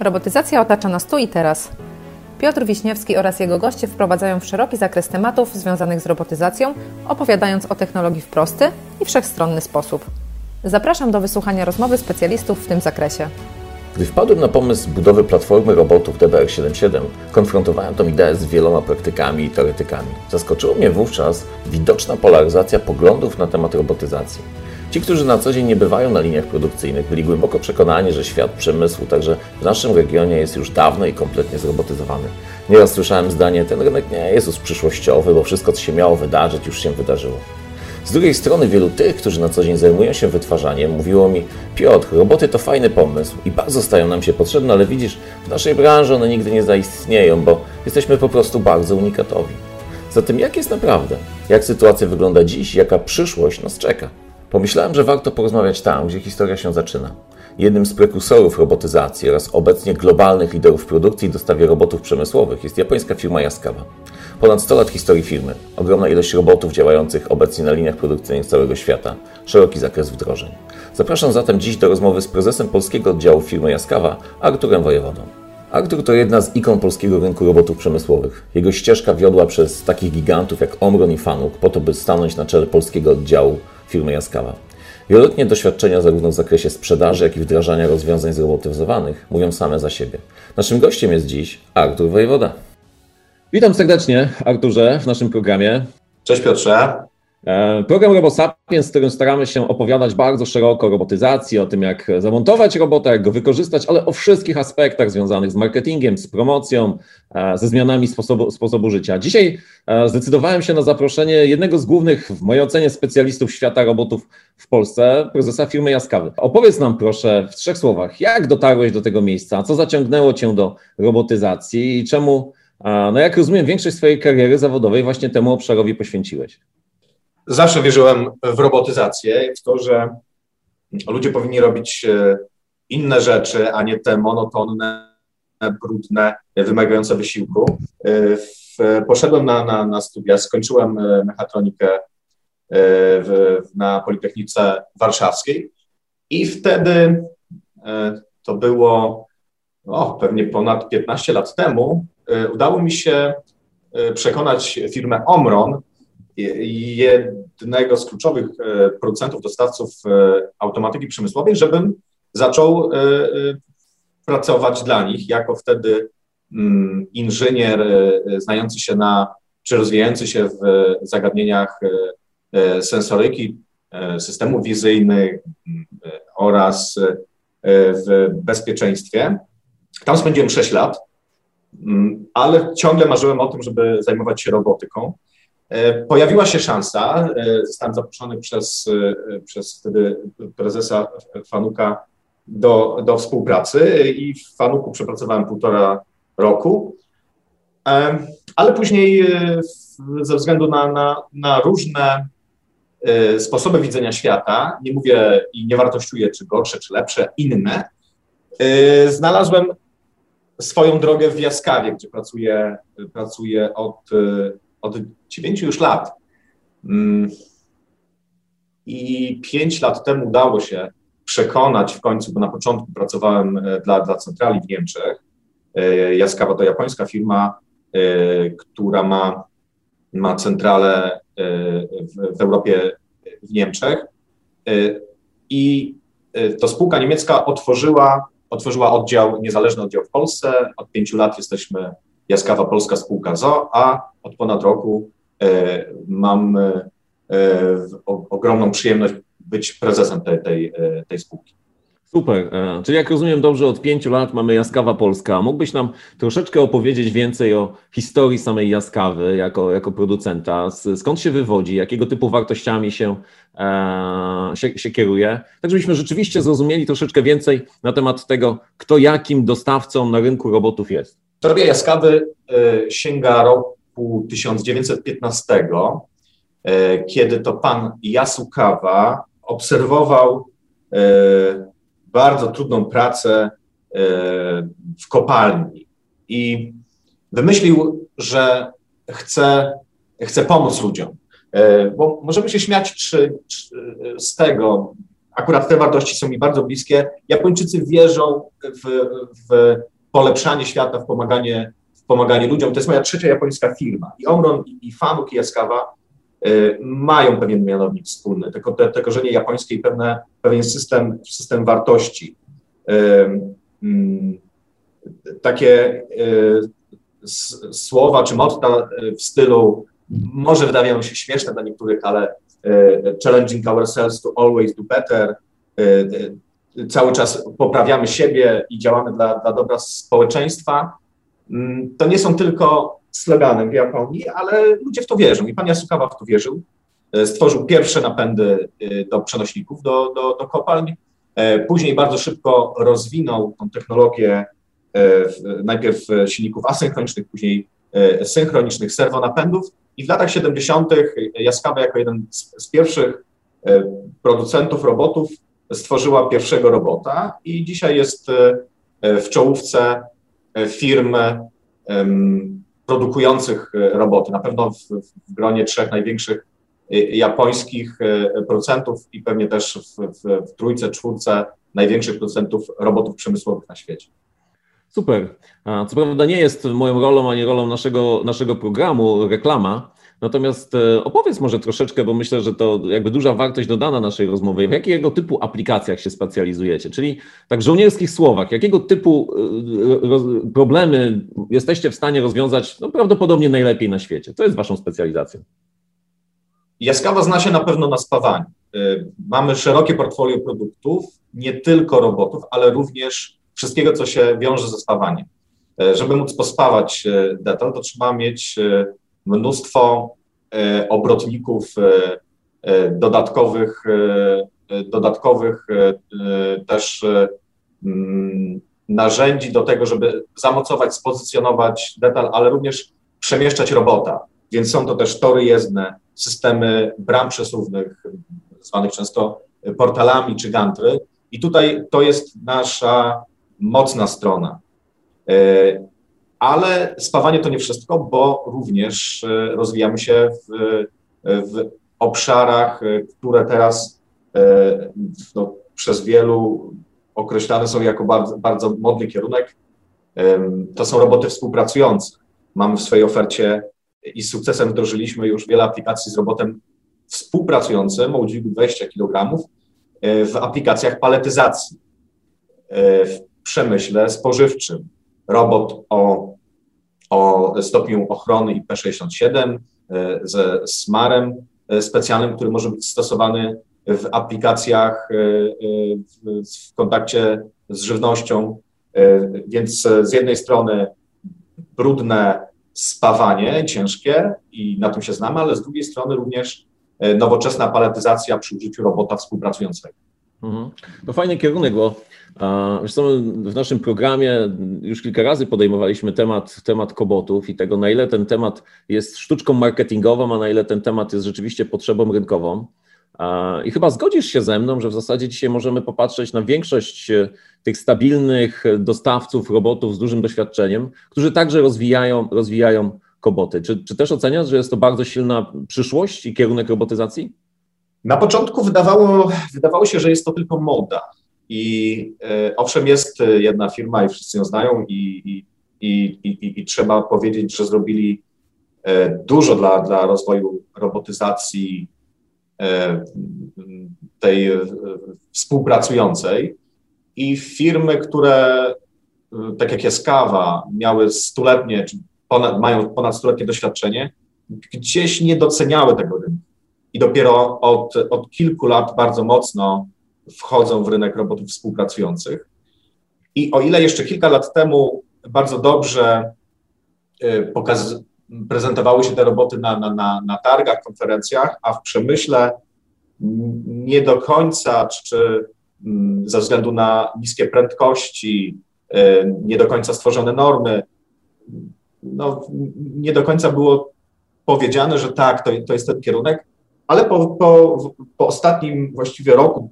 Robotyzacja otacza nas tu i teraz. Piotr Wiśniewski oraz jego goście wprowadzają w szeroki zakres tematów związanych z robotyzacją, opowiadając o technologii w prosty i wszechstronny sposób. Zapraszam do wysłuchania rozmowy specjalistów w tym zakresie. Gdy wpadłem na pomysł budowy platformy robotów DBR77, konfrontowałem tą ideę z wieloma praktykami i teoretykami. Zaskoczyło mnie wówczas widoczna polaryzacja poglądów na temat robotyzacji. Ci, którzy na co dzień nie bywają na liniach produkcyjnych, byli głęboko przekonani, że świat przemysłu, także w naszym regionie, jest już dawno i kompletnie zrobotyzowany. Nieraz słyszałem zdanie, ten rynek nie jest już przyszłościowy, bo wszystko, co się miało wydarzyć, już się wydarzyło. Z drugiej strony wielu tych, którzy na co dzień zajmują się wytwarzaniem, mówiło mi, Piotr, roboty to fajny pomysł i bardzo stają nam się potrzebne, ale widzisz, w naszej branży one nigdy nie zaistnieją, bo jesteśmy po prostu bardzo unikatowi. Zatem jak jest naprawdę? Jak sytuacja wygląda dziś? Jaka przyszłość nas czeka? Pomyślałem, że warto porozmawiać tam, gdzie historia się zaczyna. Jednym z prekursorów robotyzacji oraz obecnie globalnych liderów produkcji i dostawie robotów przemysłowych jest japońska firma Yaskawa. Ponad 100 lat historii firmy, ogromna ilość robotów działających obecnie na liniach produkcyjnych całego świata, szeroki zakres wdrożeń. Zapraszam zatem dziś do rozmowy z prezesem polskiego oddziału firmy Jaskawa, Arturem Wojewodą. Artur to jedna z ikon polskiego rynku robotów przemysłowych. Jego ścieżka wiodła przez takich gigantów jak Omron i Fanuk po to, by stanąć na czele polskiego oddziału firmy Jaskawa. Wieloletnie doświadczenia zarówno w zakresie sprzedaży, jak i wdrażania rozwiązań zrobotyzowanych mówią same za siebie. Naszym gościem jest dziś Artur Wojewoda. Witam serdecznie, Arturze, w naszym programie. Cześć Piotrze. E, program RoboSapiens, w którym staramy się opowiadać bardzo szeroko o robotyzacji, o tym, jak zamontować robota, jak go wykorzystać, ale o wszystkich aspektach związanych z marketingiem, z promocją, e, ze zmianami sposobu, sposobu życia. Dzisiaj e, zdecydowałem się na zaproszenie jednego z głównych, w mojej ocenie, specjalistów świata robotów w Polsce, prezesa firmy Jaskawy. Opowiedz nam proszę w trzech słowach, jak dotarłeś do tego miejsca, co zaciągnęło cię do robotyzacji i czemu, no jak rozumiem, większość swojej kariery zawodowej właśnie temu obszarowi poświęciłeś zawsze wierzyłem w robotyzację, w to, że ludzie powinni robić e, inne rzeczy, a nie te monotonne, brudne, wymagające wysiłku. E, poszedłem na, na, na studia, skończyłem e, mechatronikę w, na Politechnice Warszawskiej i wtedy to było o, pewnie ponad 15 lat temu, udało mi się przekonać firmę Omron, jednego z kluczowych e, producentów, dostawców e, automatyki przemysłowej, żebym zaczął e, pracować dla nich jako wtedy mm, inżynier znający się na, czy rozwijający się w zagadnieniach sensoryki, systemów wizyjnych mm, oraz w bezpieczeństwie. Tam spędziłem 6 lat, mm, ale ciągle marzyłem o tym, żeby zajmować się robotyką. E, pojawiła się szansa, e, zostałem zaproszony przez, e, przez wtedy prezesa Fanuka do, do współpracy i w Fanuku przepracowałem półtora roku, ale później ze względu na, na, na różne sposoby widzenia świata, nie mówię i nie wartościuję czy gorsze, czy lepsze, inne, znalazłem swoją drogę w Jaskawie, gdzie pracuję, pracuję od od dziewięciu już lat. Mm. I pięć lat temu udało się przekonać w końcu, bo na początku pracowałem e, dla, dla centrali w Niemczech. E, Jaskawa to japońska firma, e, która ma, ma centralę w, w Europie, w Niemczech. I to spółka niemiecka otworzyła, otworzyła oddział, niezależny oddział w Polsce. Od pięciu lat jesteśmy Jaskawa Polska Spółka ZO, a od ponad roku e, mam e, ogromną przyjemność być prezesem tej, tej, e, tej spółki. Super. Czyli jak rozumiem dobrze, od pięciu lat mamy Jaskawa Polska. Mógłbyś nam troszeczkę opowiedzieć więcej o historii samej Jaskawy jako, jako producenta? Skąd się wywodzi? Jakiego typu wartościami się, e, się, się kieruje? Tak, żebyśmy rzeczywiście zrozumieli troszeczkę więcej na temat tego, kto jakim dostawcą na rynku robotów jest. Historia Jaskawy e, sięga roku 1915, e, kiedy to pan Yasukawa obserwował e, bardzo trudną pracę w kopalni i wymyślił, że chce, chce pomóc ludziom. Bo możemy się śmiać czy, czy z tego, akurat te wartości są mi bardzo bliskie. Japończycy wierzą w, w polepszanie świata, w pomaganie, w pomaganie ludziom. To jest moja trzecia japońska firma. I Omron, i, i Fanuc, i Yaskawa y, mają pewien mianownik wspólny, tylko te, te korzenie japońskie i pewne, pewien system, system wartości. Y, y, takie słowa czy motta w stylu może wydawają się śmieszne dla niektórych, ale challenging ourselves to always do better, cały czas poprawiamy siebie i działamy dla, dla dobra społeczeństwa, mm, to nie są tylko sloganem w Japonii, ale ludzie w to wierzą i pan Yasukawa w to wierzył. E, stworzył pierwsze napędy e, do przenośników, do, do, do kopalń. E, później bardzo szybko rozwinął tą technologię najpierw silników asynchronicznych, później synchronicznych serwonapędów i w latach 70. Yaskawa jako jeden z, z pierwszych producentów robotów stworzyła pierwszego robota i dzisiaj jest e, w czołówce e, firm produkujących e, roboty. Na pewno w, w gronie trzech największych japońskich producentów i pewnie też w, w, w trójce, czwórce największych producentów robotów przemysłowych na świecie. Super. Co prawda nie jest moją rolą ani rolą naszego, naszego programu reklama, Natomiast e, opowiedz może troszeczkę, bo myślę, że to jakby duża wartość dodana naszej rozmowy. W jakiego typu aplikacjach się specjalizujecie? Czyli tak w żołnierskich słowach, jakiego typu e, problemy jesteście w stanie rozwiązać no, prawdopodobnie najlepiej na świecie? To jest waszą specjalizacją. Jaskawa zna się na pewno na spawaniu. E, mamy szerokie portfolio produktów, nie tylko robotów, ale również wszystkiego, co się wiąże ze spawaniem. Żeby móc pospawać detal, to trzeba mieć mnóstwo e, obrotników e, e, dodatkowych, dodatkowych też mm, narzędzi do tego, żeby zamocować, spozycjonować detal, ale również przemieszczać robota. Więc są to też tory jezdne, systemy bram przesuwnych, zwanych często portalami czy gantry. I tutaj to jest nasza mocna strona. Ale spawanie to nie wszystko, bo również e, rozwijamy się w, w obszarach, e, które teraz e, no, przez wielu określane są jako bardzo, bardzo modny kierunek. To są roboty współpracujące. Mamy w swojej ofercie i z sukcesem wdrożyliśmy już wiele aplikacji z robotem współpracującym o udźwigu 20 kg w aplikacjach paletyzacji w przemyśle spożywczym, robot o, o stopniu ochrony IP67 e, ze smarem e, specjalnym, który może być stosowany w aplikacjach e, w kontakcie z żywnością. Więc z jednej strony brudne spawanie ciężkie i na tym się znamy, ale z drugiej strony również nowoczesna paletyzacja przy użyciu robota współpracującego. Mhm. To fajny kierunek, bo Zresztą w naszym programie już kilka razy podejmowaliśmy temat, temat kobotów i tego, na ile ten temat jest sztuczką marketingową, a na ile ten temat jest rzeczywiście potrzebą rynkową. I chyba zgodzisz się ze mną, że w zasadzie dzisiaj możemy popatrzeć na większość e, tych stabilnych dostawców robotów z dużym doświadczeniem, którzy także rozwijają, rozwijają koboty. Czy, czy też oceniasz, że jest to bardzo silna przyszłość i kierunek robotyzacji? Na początku wydawało, wydawało się, że jest to tylko moda, i e, owszem, jest e, jedna firma i wszyscy ją znają, i, i, i, i, trzeba powiedzieć, że zrobili e, dużo dla, dla rozwoju robotyzacji tej współpracującej. I firmy, które, tak jak jest kawa, miały stuletnie, czy ponad, mają ponad stuletnie doświadczenie, gdzieś nie doceniały tego rynku. I dopiero od, od kilku lat bardzo mocno wchodzą w rynek robotów współpracujących. I o ile jeszcze kilka lat temu bardzo dobrze y, pokaz, prezentowały się te roboty na, na, na, na targach, konferencjach, a w przemyśle nie do końca, czy, mm, ze względu na niskie prędkości, y, nie do końca stworzone normy, no, nie do końca było powiedziane, że tak, to, to jest ten kierunek, ale po, po, po ostatnim właściwie roku,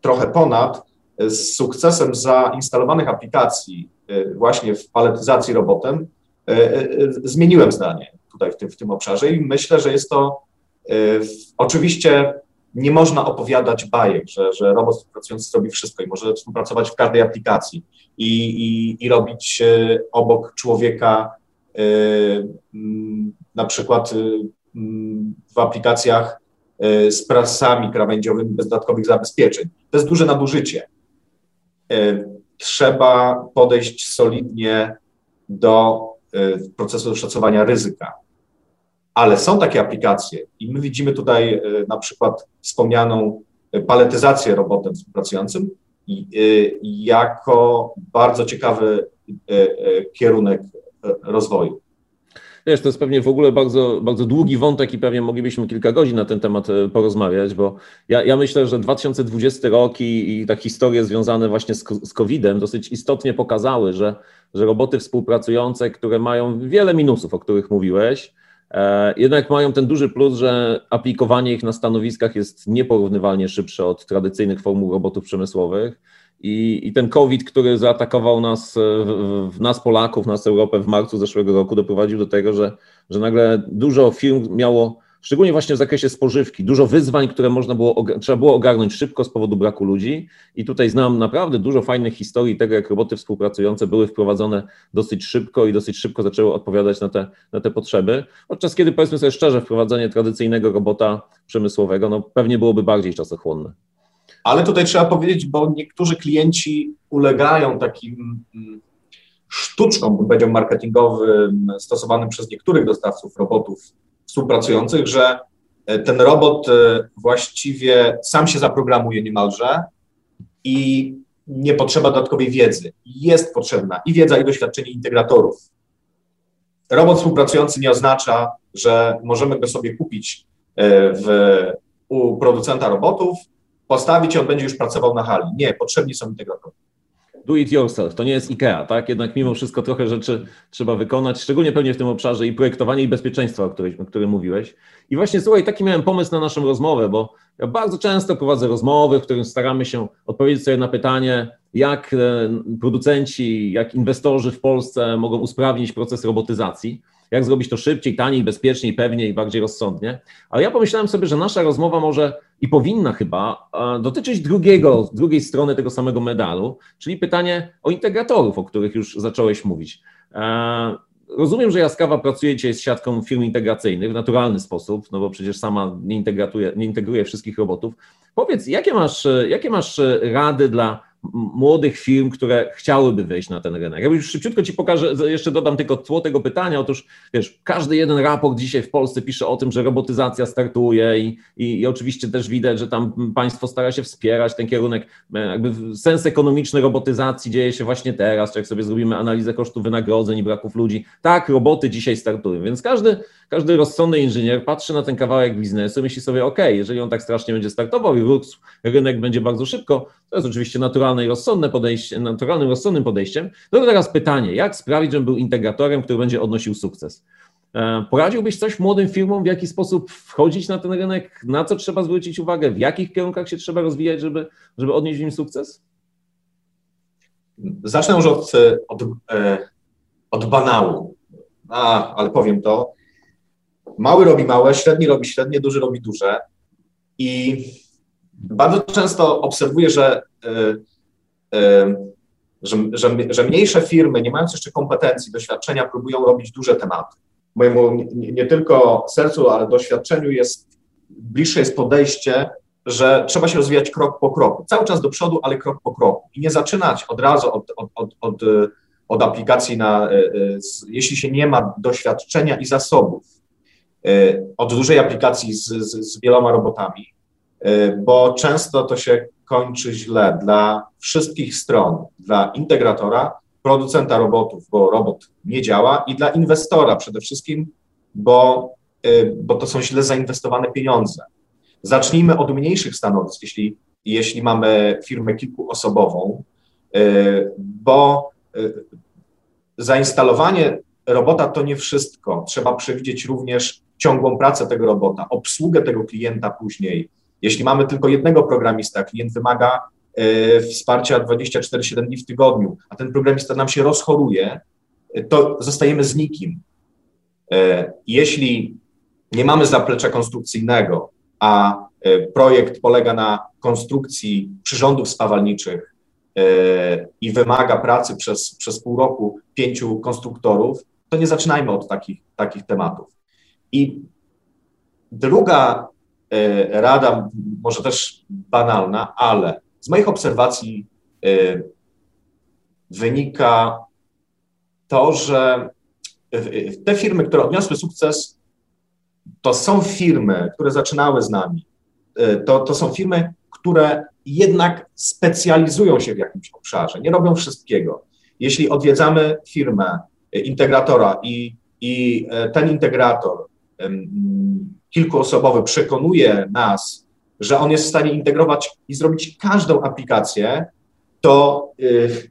trochę ponad, z sukcesem zainstalowanych aplikacji y, właśnie w paletyzacji robotem, y, y, zmieniłem zdanie tutaj w tym, w tym obszarze i myślę, że jest to oczywiście nie można opowiadać bajek, że, że robot współpracujący zrobi wszystko i może współpracować w każdej aplikacji i, i, i robić e, obok człowieka e, na przykład e, w aplikacjach z prasami krawędziowymi bez dodatkowych zabezpieczeń. To jest duże nadużycie. Trzeba podejść solidnie do procesu szacowania ryzyka ale są takie aplikacje i my widzimy tutaj e, na przykład wspomnianą paletyzację robotem współpracującym e, jako bardzo ciekawy e, kierunek rozwoju. Wiesz, to jest pewnie w ogóle bardzo, bardzo długi wątek i pewnie moglibyśmy kilka godzin na ten temat porozmawiać, bo ja, ja myślę, że 2020 rok i, i te historie związane właśnie z, z COVID-em dosyć istotnie pokazały, że, że roboty współpracujące, które mają wiele minusów, o których mówiłeś, E, jednak mają ten duży plus, że aplikowanie ich na stanowiskach jest nieporównywalnie szybsze od tradycyjnych formuł robotów przemysłowych. I, I, ten COVID, który zaatakował nas, w, w, nas Polaków, nas Europę w marcu zeszłego roku, doprowadził do tego, że, że nagle dużo firm miało szczególnie właśnie w zakresie spożywki, dużo wyzwań, które można było, trzeba było ogarnąć szybko z powodu braku ludzi. I tutaj znam naprawdę dużo fajnych historii tego, jak roboty współpracujące były wprowadzone dosyć szybko i dosyć szybko zaczęły odpowiadać na te, na te potrzeby. Podczas kiedy, powiedzmy sobie szczerze, wprowadzenie tradycyjnego robota przemysłowego no, pewnie byłoby bardziej czasochłonne. Ale tutaj trzeba powiedzieć, bo niektórzy klienci ulegają takim mm, sztuczkom, bym marketingowym stosowanym przez niektórych dostawców robotów współpracujących, że e, ten robot e, właściwie sam się zaprogramuje niemalże i nie potrzeba dodatkowej wiedzy. Jest potrzebna i wiedza, i doświadczenie integratorów. Robot współpracujący nie oznacza, że możemy go sobie kupić e, w, u producenta robotów, postawić i on będzie już pracował na hali. Nie, potrzebni są integratorzy do it yourself, to nie jest IKEA, tak? Jednak mimo wszystko trochę rzeczy trzeba wykonać, szczególnie pewnie w tym obszarze i projektowania i bezpieczeństwa, o, którym, o którym mówiłeś. I właśnie słuchaj, taki miałem pomysł na naszą rozmowę, bo ja bardzo często prowadzę rozmowy, w których staramy się odpowiedzieć sobie na pytanie, jak e, producenci, jak inwestorzy w Polsce mogą usprawnić proces robotyzacji jak zrobić to szybciej, taniej, bezpieczniej, pewniej, bardziej rozsądnie. Ale ja pomyślałem sobie, że nasza rozmowa może i powinna chyba e, dotyczyć drugiego, drugiej strony tego samego medalu, czyli pytanie o integratorów, o których już zacząłeś mówić. E, rozumiem, że Jaskawa pracuje dzisiaj z siatką firm integracyjnych w naturalny sposób, no bo przecież sama nie, integruje, nie integruje wszystkich robotów. Powiedz, jakie masz, jakie masz rady dla młodych firm, które chciałyby wejść na ten rynek. Ja już szybciutko Ci pokażę, jeszcze dodam tylko tło tego pytania. Otóż, wiesz, każdy jeden raport dzisiaj w Polsce pisze o tym, że robotyzacja startuje i, i, i oczywiście też widać, że tam państwo stara się wspierać ten kierunek. E, jakby sens ekonomiczny robotyzacji dzieje się właśnie teraz, czy jak sobie zrobimy analizę kosztów wynagrodzeń i braków ludzi. Tak, roboty dzisiaj startują, więc każdy, każdy rozsądny inżynier patrzy na ten kawałek biznesu, myśli sobie, ok, jeżeli on tak strasznie będzie startował i rósł, rynek będzie bardzo szybko, to jest oczywiście naturalne i rozsądne podejście, naturalnym, rozsądnym podejściem. No to teraz pytanie, jak sprawić, żebym był integratorem, który będzie odnosił sukces? E, poradziłbyś coś młodym firmom, w jaki sposób wchodzić na ten rynek, na co trzeba zwrócić uwagę, w jakich kierunkach się trzeba rozwijać, żeby, żeby odnieść im sukces? Zacznę może od, od, e, od banału, A, ale powiem to. Mały robi małe, średni robi średnie, duży robi duże. I bardzo często obserwuję, że, e, że, że, że mniejsze firmy, nie mając jeszcze kompetencji, doświadczenia, próbują robić duże tematy. Mojemu nie, nie tylko sercu, ale doświadczeniu jest bliższe jest podejście, że trzeba się rozwijać krok po kroku. Cały czas do przodu, ale krok po kroku. I nie zaczynać od razu od, od, od, od, od aplikacji na, e, jeśli się nie ma doświadczenia i zasobów, od dużej aplikacji z, z, z wieloma robotami, bo często to się kończy źle dla wszystkich stron, dla integratora, producenta robotów, bo robot nie działa, i dla inwestora przede wszystkim, bo, y, bo to są źle zainwestowane pieniądze. Zacznijmy od mniejszych stanowisk, jeśli, jeśli mamy firmę kilkuosobową, y, bo zainstalowanie robota to nie wszystko. Trzeba przewidzieć również ciągłą pracę tego robota, obsługę tego klienta później, jeśli mamy tylko jednego programista, klient wymaga e, wsparcia 24-7 dni w tygodniu, a ten programista nam się rozchoruje, e, to zostajemy z nikim. E, jeśli nie mamy zaplecza konstrukcyjnego, a projekt polega na konstrukcji przyrządów spawalniczych i wymaga pracy przez, przez pół roku pięciu konstruktorów, to nie zaczynajmy od takich, takich tematów. I druga rada, może też banalna, ale z moich obserwacji wynika to, że te firmy, które odniosły sukces, to są firmy, które zaczynały z nami. E, to, to są firmy, które jednak specjalizują się w jakimś obszarze, nie robią wszystkiego. Jeśli odwiedzamy firmę integratora i, i e, ten integrator kilkuosobowy przekonuje nas, że on jest w stanie integrować i zrobić każdą aplikację, to y,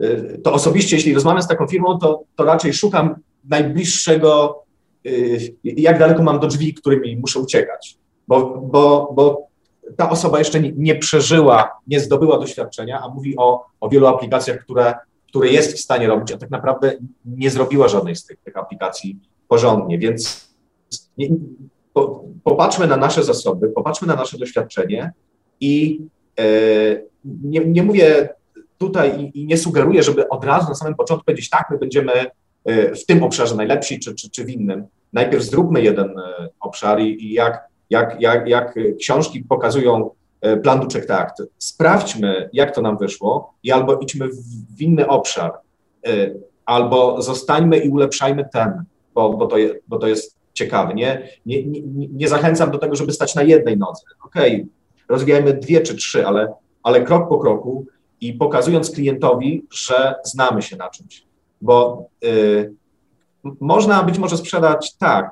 Y, to osobiście, jeśli rozmawiam z taką firmą, to, to raczej szukam najbliższego, y, jak daleko mam do drzwi, którymi muszę uciekać, bo, bo, bo ta osoba jeszcze nie, przeżyła, nie zdobyła doświadczenia, a mówi o, o wielu aplikacjach, które, które jest w stanie robić, a tak naprawdę nie zrobiła żadnej z tych, tych aplikacji porządnie, więc popatrzmy na nasze zasoby, popatrzmy na nasze doświadczenie i e, nie, nie mówię tutaj i, nie sugeruję, żeby od razu na samym początku powiedzieć, tak, my będziemy e, w tym obszarze najlepsi, czy, czy, czy w innym. Najpierw zróbmy jeden e, obszar i, i jak, jak, jak, jak książki pokazują plan do check tact, sprawdźmy, jak to nam wyszło i albo idźmy w inny obszar, albo zostańmy i ulepszajmy ten, bo, bo, to, je, bo to jest ciekawe. Nie, nie, nie, zachęcam do tego, żeby stać na jednej nodze. Okej, okay, rozwijajmy dwie czy trzy, ale, ale krok po kroku i pokazując klientowi, że znamy się na czymś. Bo y, można być może sprzedać tak,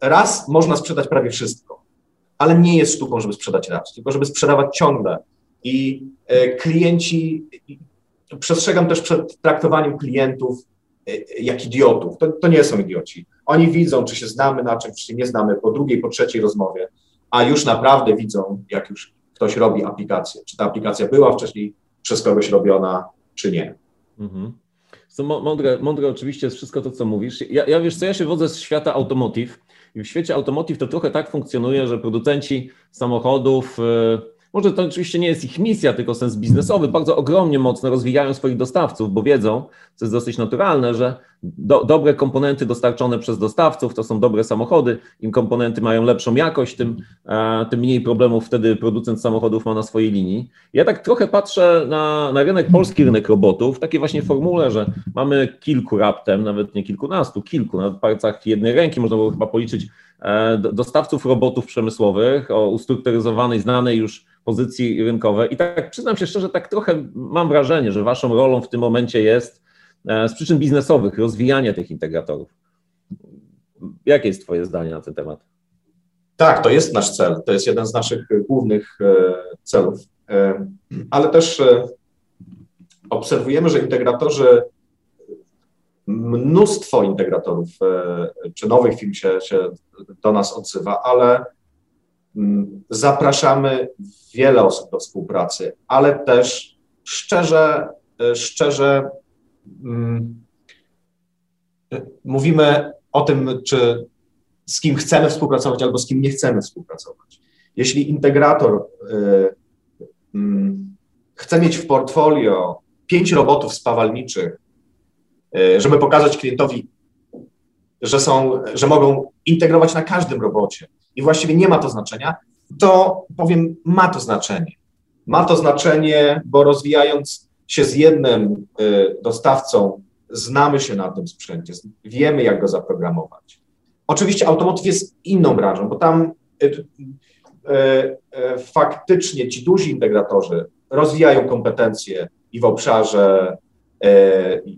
raz można sprzedać prawie wszystko, ale nie jest sztuką, żeby sprzedać raz, tylko żeby sprzedawać ciągle. I y, klienci, przestrzegam też przed traktowaniem klientów jak idiotów. To, to nie są idioci. Oni widzą, czy się znamy na czymś, czy się nie znamy po drugiej, po trzeciej rozmowie, a już naprawdę widzą, jak już ktoś robi aplikację. Czy ta aplikacja była wcześniej przez kogoś robiona, czy nie. Mhm. To mądre, mądre oczywiście jest wszystko to, co mówisz. Ja, ja wiesz co, ja się wodzę z świata automotive i w świecie automotive to trochę tak funkcjonuje, że producenci samochodów yy, może to oczywiście nie jest ich misja, tylko sens biznesowy. Bardzo ogromnie mocno rozwijają swoich dostawców, bo wiedzą, co jest dosyć naturalne, że do, dobre komponenty dostarczone przez dostawców to są dobre samochody. Im komponenty mają lepszą jakość, tym, e, tym mniej problemów wtedy producent samochodów ma na swojej linii. Ja tak trochę patrzę na, na rynek, polski rynek robotów, w takiej właśnie formule, że mamy kilku raptem, nawet nie kilkunastu, kilku, na palcach jednej ręki można było chyba policzyć e, dostawców robotów przemysłowych o ustrukturyzowanej, znanej już pozycji rynkowej. I tak przyznam się szczerze, tak trochę mam wrażenie, że waszą rolą w tym momencie jest e, z przyczyn biznesowych rozwijanie tych integratorów. Jakie jest Twoje zdanie na ten temat? Tak, to jest nasz cel. To jest jeden z naszych głównych e, celów. E, ale też obserwujemy, że integratorzy, mnóstwo integratorów czy nowych firm się, się do nas odzywa, ale zapraszamy wiele osób do współpracy, ale też szczerze, e, szczerze mm, mówimy o tym, czy z kim chcemy współpracować albo z kim nie chcemy współpracować. Jeśli integrator y, y, chce mieć w portfolio pięć robotów spawalniczych, żeby pokazać klientowi, że, są, że mogą integrować na każdym robocie i właściwie nie ma to znaczenia, to powiem, ma to znaczenie. Ma to znaczenie, bo rozwijając się z jednym y, dostawcą, znamy się na tym sprzęcie, wiemy, jak go zaprogramować. Oczywiście automotive jest inną branżą, bo tam y, y, faktycznie ci duzi integratorzy rozwijają kompetencje i w obszarze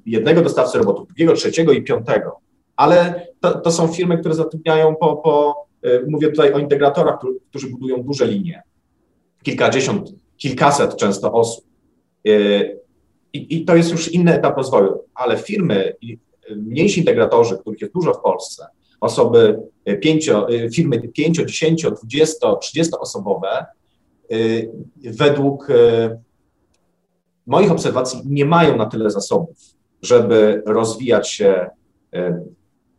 jednego dostawcy robotów, drugiego, trzeciego i piątego, ale to, to są firmy, które zatrudniają po, po mówię tutaj o integratorach, którzy budują duże linie, kilkadziesiąt, kilkaset często osób. E, I, I, to jest już inny etap rozwoju, ale firmy, mniejsi integratorzy, których jest dużo w Polsce, osoby pięcio, e, firmy 5, 10, 20, 30 osobowe, według moich obserwacji nie mają na tyle zasobów, żeby rozwijać się,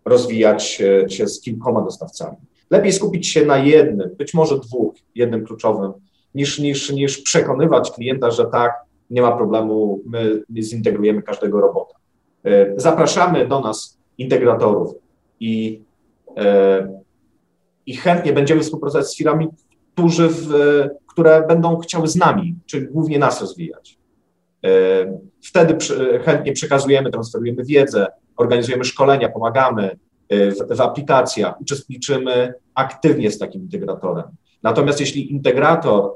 rozwijać się z kilkoma dostawcami. Lepiej skupić się na jednym, być może dwóch, jednym kluczowym, niż, niż, niż przekonywać klienta, że tak, nie ma problemu, my zintegrujemy każdego robota. E, zapraszamy do nas integratorów i, e, i chętnie będziemy współpracować z firmami, którzy w, które będą chciały z nami, czy głównie nas rozwijać. E, wtedy chętnie przekazujemy, transferujemy wiedzę, organizujemy szkolenia, pomagamy w, w aplikacjach, uczestniczymy aktywnie z takim integratorem. Natomiast jeśli integrator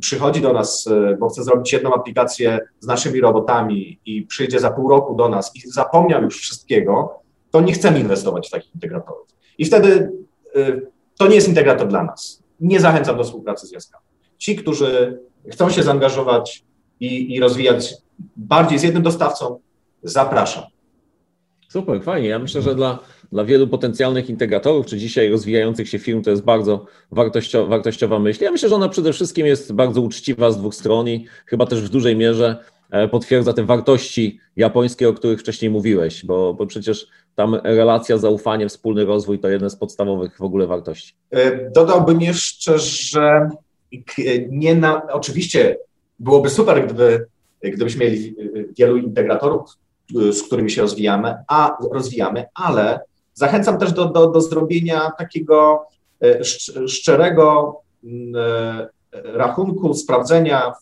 przychodzi do nas, bo chce zrobić jedną aplikację z naszymi robotami i przyjdzie za pół roku do nas i zapomniał już wszystkiego, to nie chcemy inwestować w takich integratorów. I wtedy to nie jest integrator dla nas. Nie zachęcam do współpracy z Jaskami. Ci, którzy chcą się zaangażować i, i rozwijać bardziej z jednym dostawcą, zapraszam. Super, fajnie. Ja myślę, że dla, dla wielu potencjalnych integratorów, czy dzisiaj rozwijających się firm, to jest bardzo wartościowa, wartościowa myśl. Ja myślę, że ona przede wszystkim jest bardzo uczciwa z dwóch stron i chyba też w dużej mierze e, potwierdza te wartości japońskie, o których wcześniej mówiłeś, bo, bo przecież tam relacja, zaufanie, wspólny rozwój to jeden z podstawowych w ogóle wartości. E, dodałbym jeszcze, że nie na, oczywiście byłoby super, gdyby, gdybyśmy mieli wielu integratorów, z którymi się rozwijamy, a rozwijamy, ale zachęcam też do, do, do zrobienia takiego e, szczerego mm, e, rachunku, sprawdzenia,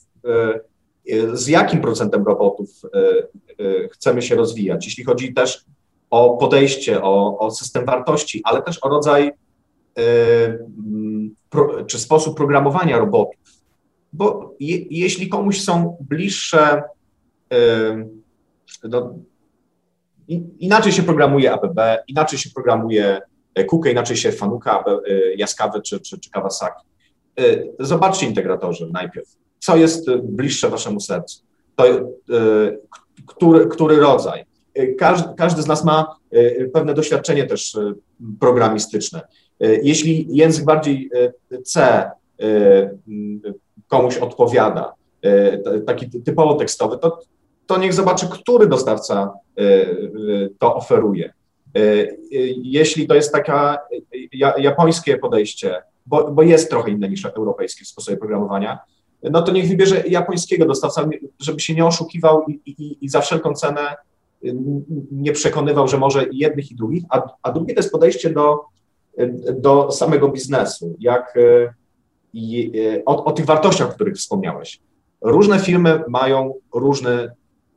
z jakim procentem robotów chcemy się rozwijać. Jeśli chodzi też o podejście, o, o system wartości, ale też o rodzaj mm, czy sposób programowania robotów. Bo je, jeśli komuś są bliższe, no, inaczej się programuje ABB, inaczej się programuje Kukę, inaczej się Fanuka, e, Jaskawy czy, czy, czy Kawasaki. E, zobaczcie integratorzy najpierw, co jest bliższe waszemu sercu, to, e, który, który rodzaj. Każdy, każdy z nas ma pewne doświadczenie też programistyczne. Jeśli język bardziej C komuś odpowiada, taki typowo tekstowy, to, to niech zobaczy, który dostawca to oferuje. Jeśli to jest taka japońskie podejście, bo, bo jest trochę inne niż europejskie w sposobie programowania, no to niech wybierze japońskiego dostawca, żeby się nie oszukiwał i, i, i za wszelką cenę nie przekonywał, że może jednych i drugich, a, a drugie to jest podejście do, do samego biznesu, jak i, o, o tych wartościach, o których wspomniałeś. Różne firmy mają różny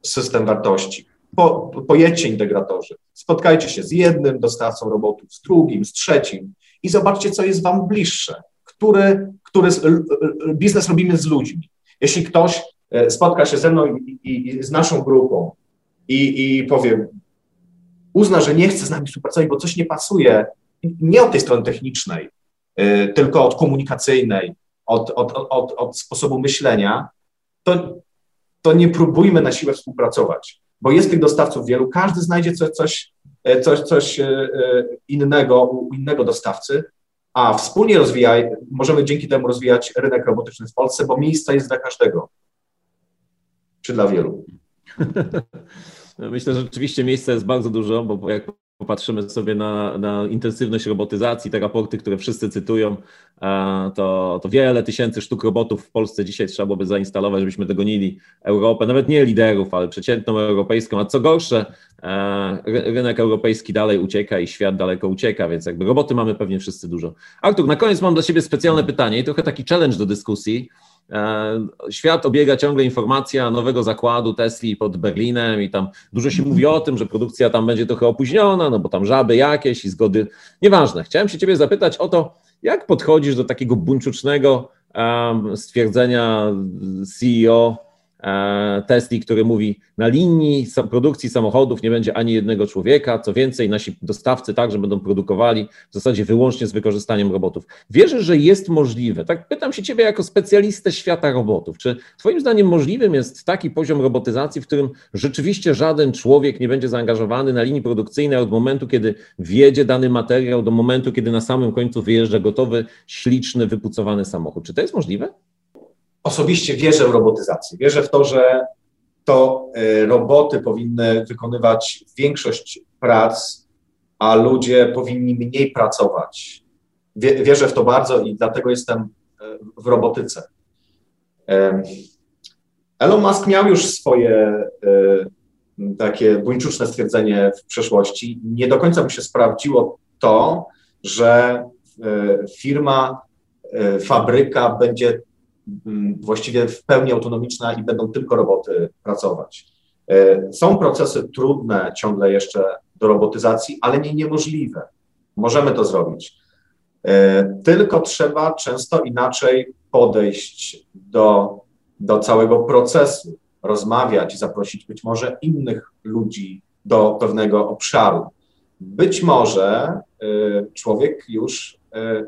system wartości. Po, pojedźcie integratorzy, spotkajcie się z jednym dostawcą robotów, z drugim, z trzecim i zobaczcie, co jest Wam bliższe, który, który biznes robimy z ludźmi. Jeśli ktoś e, spotka się ze mną i, i, i z naszą grupą i, i powie, uzna, że nie chce z nami współpracować, bo coś nie pasuje, nie od tej strony technicznej, y, tylko od komunikacyjnej, od, od, od, od sposobu myślenia, to, to nie próbujmy na siłę współpracować, bo jest tych dostawców wielu, każdy znajdzie coś, coś, e, coś, coś e, innego u innego dostawcy, a wspólnie rozwijaj, możemy dzięki temu rozwijać rynek robotyczny w Polsce, bo miejsca jest dla każdego, czy dla wielu. Myślę, że rzeczywiście miejsca jest bardzo dużo, bo jak popatrzymy sobie na, na intensywność robotyzacji, te raporty, które wszyscy cytują, to, to wiele tysięcy sztuk robotów w Polsce dzisiaj trzeba byłoby zainstalować, żebyśmy dogonili Europę, nawet nie liderów, ale przeciętną europejską, a co gorsze, rynek europejski dalej ucieka i świat daleko ucieka, więc jakby roboty mamy pewnie wszyscy dużo. Artur, na koniec mam dla Ciebie specjalne pytanie i trochę taki challenge do dyskusji. E, świat obiega ciągle informacja nowego zakładu Tesli pod Berlinem i tam dużo się mówi o tym, że produkcja tam będzie trochę opóźniona, no bo tam żaby jakieś i zgody. Nieważne. Chciałem się ciebie zapytać o to, jak podchodzisz do takiego buńczucznego stwierdzenia CEO Tesli, który mówi, na linii produkcji samochodów nie będzie ani jednego człowieka, co więcej, nasi dostawcy także będą produkowali w zasadzie wyłącznie z wykorzystaniem robotów. Wierzysz, że jest możliwe? Tak pytam się ciebie jako specjalistę świata robotów. Czy twoim zdaniem możliwym jest taki poziom robotyzacji, w którym rzeczywiście żaden człowiek nie będzie zaangażowany na linii produkcyjnej od momentu, kiedy wjedzie dany materiał, do momentu, kiedy na samym końcu wyjeżdża gotowy, śliczny, wypucowany samochód? Czy to jest możliwe? Osobiście wierzę w robotyzację. Wierzę w to, że to e, roboty powinny wykonywać większość prac, a ludzie powinni mniej pracować. wierzę w to bardzo i dlatego jestem w robotyce. Elon Musk miał już swoje takie buńczuczne stwierdzenie w przeszłości. Nie do końca mu się sprawdziło to, że firma, fabryka będzie właściwie w pełni autonomiczna i będą tylko roboty pracować. Są procesy trudne ciągle jeszcze do robotyzacji, ale nie niemożliwe. Możemy to zrobić. E, tylko trzeba często inaczej podejść do, do całego procesu, rozmawiać, zaprosić być może innych ludzi do pewnego obszaru. Być może e, człowiek już e,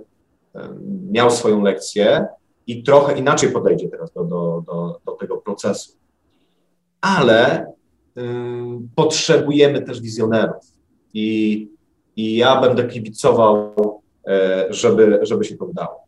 miał swoją lekcję i trochę inaczej podejdzie teraz do, do, do, do tego procesu. Ale potrzebujemy też wizjonerów i, i ja będę kibicował E, żeby, żeby się to udało.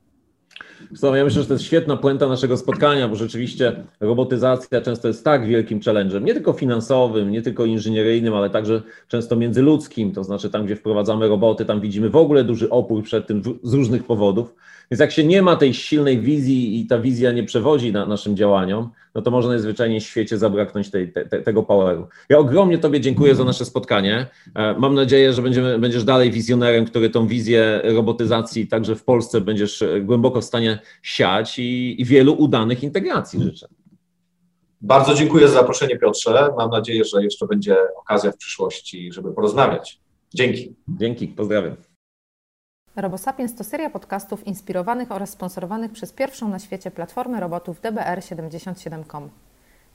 Ja myślę, że to jest świetna puenta naszego spotkania, bo rzeczywiście robotyzacja często jest tak wielkim challenge'em, nie tylko finansowym, nie tylko inżynieryjnym, ale także często międzyludzkim, to znaczy tam, gdzie wprowadzamy roboty, tam widzimy w ogóle duży opór przed tym z różnych powodów. Więc jak się nie ma tej silnej wizji i ta wizja nie przewodzi na naszym działaniom, no to może najzwyczajniej w świecie zabraknąć tej, te, tego poweru. Ja ogromnie Tobie dziękuję za nasze spotkanie. E, mam nadzieję, że będziemy, będziesz dalej wizjonerem, który tą wizję robotyzacji także w Polsce będziesz e, głęboko w stanie siać i, i wielu udanych integracji życzę. Bardzo dziękuję za zaproszenie, Piotrze. Mam nadzieję, że jeszcze będzie okazja w przyszłości, żeby porozmawiać. Dzięki. Dzięki, pozdrawiam. RoboSapiens to seria podcastów inspirowanych oraz sponsorowanych przez pierwszą na świecie platformę robotów DBR77.com.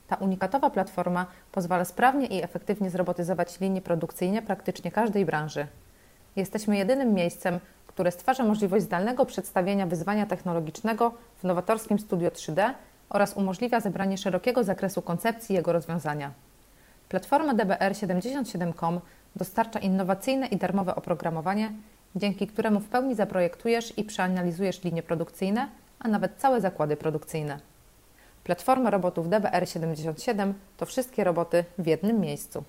Ta unikatowa platforma pozwala sprawnie i efektywnie zrobotyzować linie produkcyjne praktycznie każdej branży. Jesteśmy jedynym miejscem, które stwarza możliwość zdalnego przedstawienia wyzwania technologicznego w nowatorskim studio 3D oraz umożliwia zebranie szerokiego zakresu koncepcji jego rozwiązania. Platforma DBR77.com dostarcza innowacyjne i darmowe oprogramowanie, dzięki któremu w pełni zaprojektujesz i przeanalizujesz linie produkcyjne, a nawet całe zakłady produkcyjne. Platforma robotów DBR77 to wszystkie roboty w jednym miejscu.